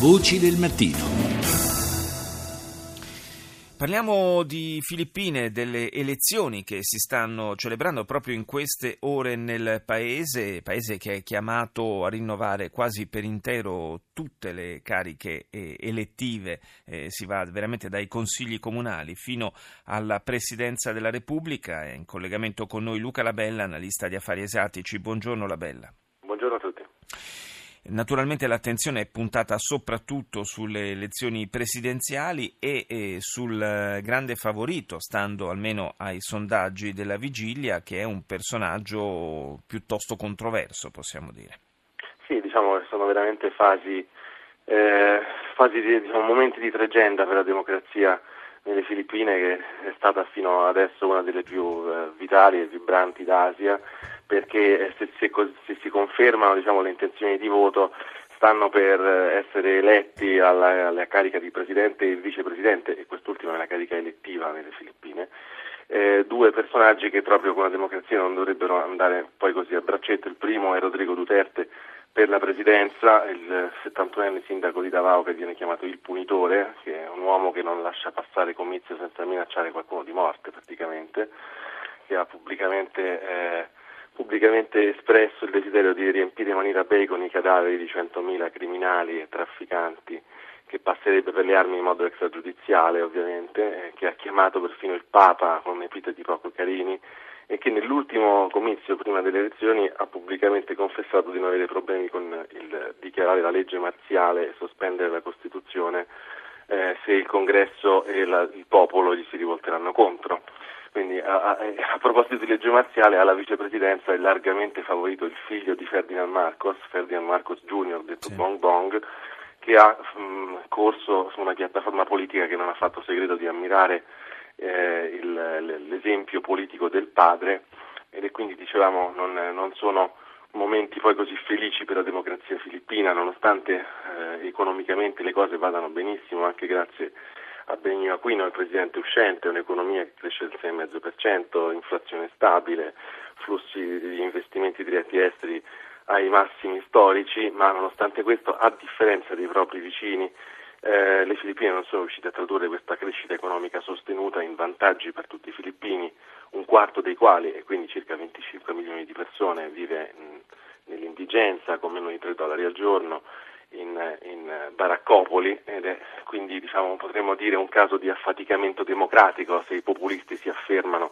Voci del mattino. Parliamo di Filippine, delle elezioni che si stanno celebrando proprio in queste ore nel paese, paese che è chiamato a rinnovare quasi per intero tutte le cariche eh, elettive, eh, si va veramente dai consigli comunali fino alla presidenza della Repubblica. È in collegamento con noi Luca Labella, analista di affari asiatici. Buongiorno Labella. Buongiorno a tutti. Naturalmente l'attenzione è puntata soprattutto sulle elezioni presidenziali e, e, sul eh, grande favorito, stando almeno ai sondaggi della vigilia, che è un personaggio piuttosto controverso, possiamo dire. Sì, diciamo che sono veramente fasi, eh, fasi di, diciamo, momenti di tregenda per la democrazia nelle Filippine, che è stata fino adesso una delle più eh, vitali e vibranti d'Asia perché se, se, se si confermano diciamo, le intenzioni di voto stanno per essere eletti alla, alla, carica di presidente e vicepresidente, e quest'ultima è una carica elettiva nelle Filippine, eh, due personaggi che proprio con la democrazia non dovrebbero andare poi così a braccetto. Il primo è Rodrigo Duterte per la presidenza, il 71enne sindaco di Davao che viene chiamato il punitore, che è un uomo che non lascia passare comizio senza minacciare qualcuno di morte praticamente, che ha pubblicamente... Eh, pubblicamente espresso il desiderio di riempire in maniera bacon i cadaveri di 100.000 criminali e trafficanti che passerebbe per le armi in modo extragiudiziale ovviamente, eh, che ha chiamato perfino il Papa con epiteti poco carini e che nell'ultimo comizio prima delle elezioni ha pubblicamente confessato di non avere problemi con il dichiarare la legge marziale e sospendere la Costituzione eh, se il Congresso e la, il popolo gli si rivolteranno contro. Quindi a, a, a, proposito di legge marziale, alla vicepresidenza è largamente favorito il figlio di Ferdinand Marcos, Ferdinand Marcos Jr., detto sì. Bong Bong, che ha mh, corso su una piattaforma politica che non ha fatto segreto di ammirare eh, il, l'esempio politico del padre ed è quindi dicevamo non, non, sono momenti poi così felici per la democrazia filippina nonostante eh, economicamente le cose vadano benissimo anche grazie a Benigno Aquino, il presidente uscente, un'economia che cresce del 6,5%, inflazione stabile, flussi di investimenti diretti esteri ai massimi storici, ma nonostante questo, a differenza dei propri vicini, eh, le Filippine non sono riuscite a tradurre questa crescita economica sostenuta in vantaggi per tutti i filippini, un quarto dei quali, e quindi circa 25 milioni di persone, vive mh, nell'indigenza con meno di 3 dollari al giorno, in, in baraccopoli ed è quindi diciamo, potremmo dire un caso di affaticamento democratico se i populisti si affermano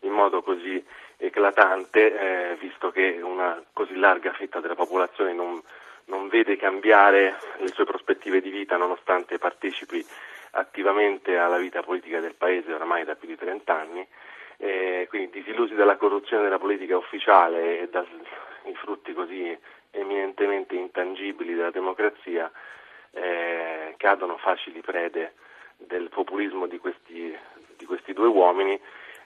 in modo così eclatante, eh, visto che una così larga fetta della popolazione non, non, vede cambiare le sue prospettive di vita nonostante partecipi attivamente alla vita politica del Paese oramai da più di 30 anni, eh, quindi disillusi dalla corruzione della politica ufficiale e dai frutti così eminentemente intangibili della democrazia eh, cadono facili prede del populismo di questi, di questi due uomini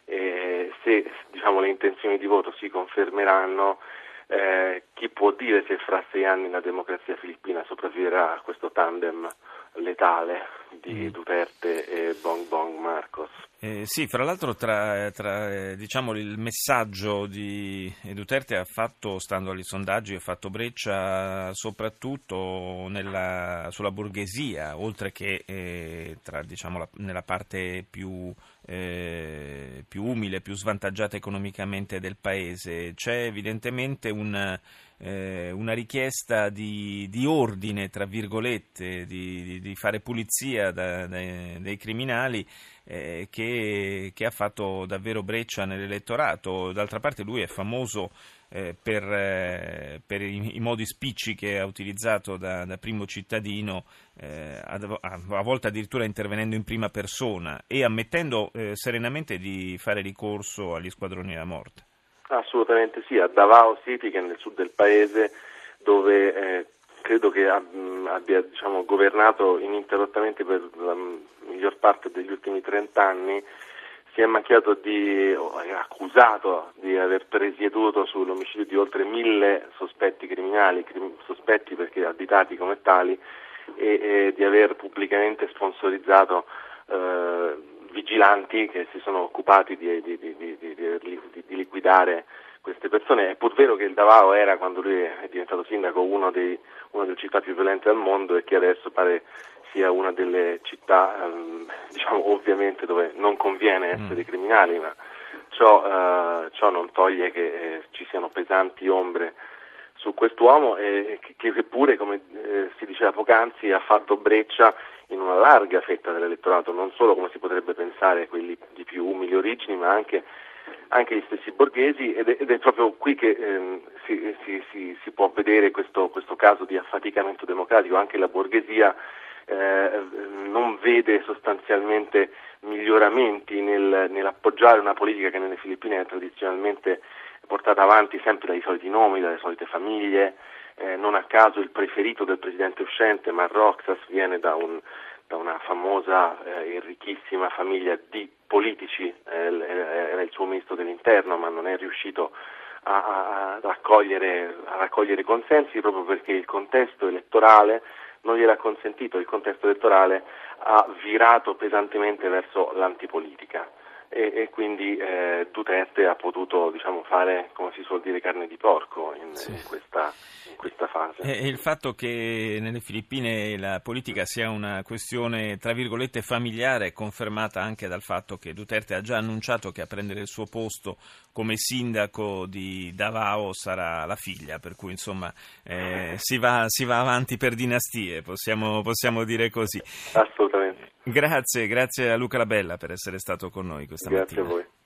e se diciamo, le intenzioni di voto si confermeranno eh, chi può dire se fra sei anni la democrazia filippina sopravviverà a questo tandem letale di mm. Duterte e Bong Bong Marcos? Eh, sì, fra l'altro tra, tra eh, diciamo, il messaggio di Duterte ha fatto, stando agli sondaggi, ha fatto breccia soprattutto nella, sulla borghesia, oltre che eh, tra, diciamo, la, nella parte più, eh, più umile, più svantaggiata economicamente del paese. C'è evidentemente un eh, una richiesta di, di, ordine, tra virgolette, di, di fare pulizia da, dai, dai criminali eh, che, che, ha fatto davvero breccia nell'elettorato. D'altra parte lui è famoso eh, per, eh, per i, i, modi spicci che ha utilizzato da, da primo cittadino, eh, a, a, volte addirittura intervenendo in prima persona e ammettendo eh, serenamente di fare ricorso agli squadroni della morte. Assolutamente sì, a Davao City che è nel sud del paese dove eh, credo che abbia diciamo, governato ininterrottamente per la miglior parte degli ultimi 30 anni, si è macchiato di, è accusato di aver presieduto sull'omicidio di oltre mille sospetti criminali, crim, sospetti perché additati come tali, e, e di aver pubblicamente sponsorizzato eh, vigilanti che si sono occupati di, di, di, di liquidare queste persone. È pur vero che il Davao era, quando lui è diventato sindaco, uno dei, una delle città più violente al mondo e che adesso pare sia una delle città, ehm, diciamo ovviamente dove non conviene mm. essere mm. criminali, ma ciò, eh, ciò, non toglie che eh, ci siano pesanti ombre su quest'uomo e che, che pure, come eh, si diceva poc'anzi, ha fatto breccia in una larga fetta dell'elettorato, non solo come si potrebbe pensare quelli di più umili origini, ma anche, anche gli stessi borghesi ed è, ed è proprio qui che ehm, si, si, si, si, può vedere questo, questo, caso di affaticamento democratico, anche la borghesia eh, non vede sostanzialmente miglioramenti nel, nell'appoggiare una politica che nelle Filippine è tradizionalmente portata avanti sempre dai soliti nomi, dalle solite famiglie, eh, non a caso il preferito del presidente uscente, Marroxas, viene da, un, da una famosa eh, e ricchissima famiglia di politici, eh, era il suo ministro dell'interno, ma non è riuscito a, a, raccogliere, a raccogliere consensi proprio perché il contesto elettorale non gliel'ha consentito, il contesto elettorale ha virato pesantemente verso l'antipolitica e, e quindi eh, Duterte ha potuto diciamo, fare, come si suol dire, carne di porco in, sì. in, questa, in questa, fase. E, il fatto che nelle Filippine la politica sia una questione, tra virgolette, familiare è confermata anche dal fatto che Duterte ha già annunciato che a prendere il suo posto come sindaco di Davao sarà la figlia, per cui insomma eh, si, va, si, va, avanti per dinastie, possiamo, possiamo dire così. Assolutamente. Grazie, grazie a Luca Labella per essere stato con noi questa grazie mattina. Grazie a voi.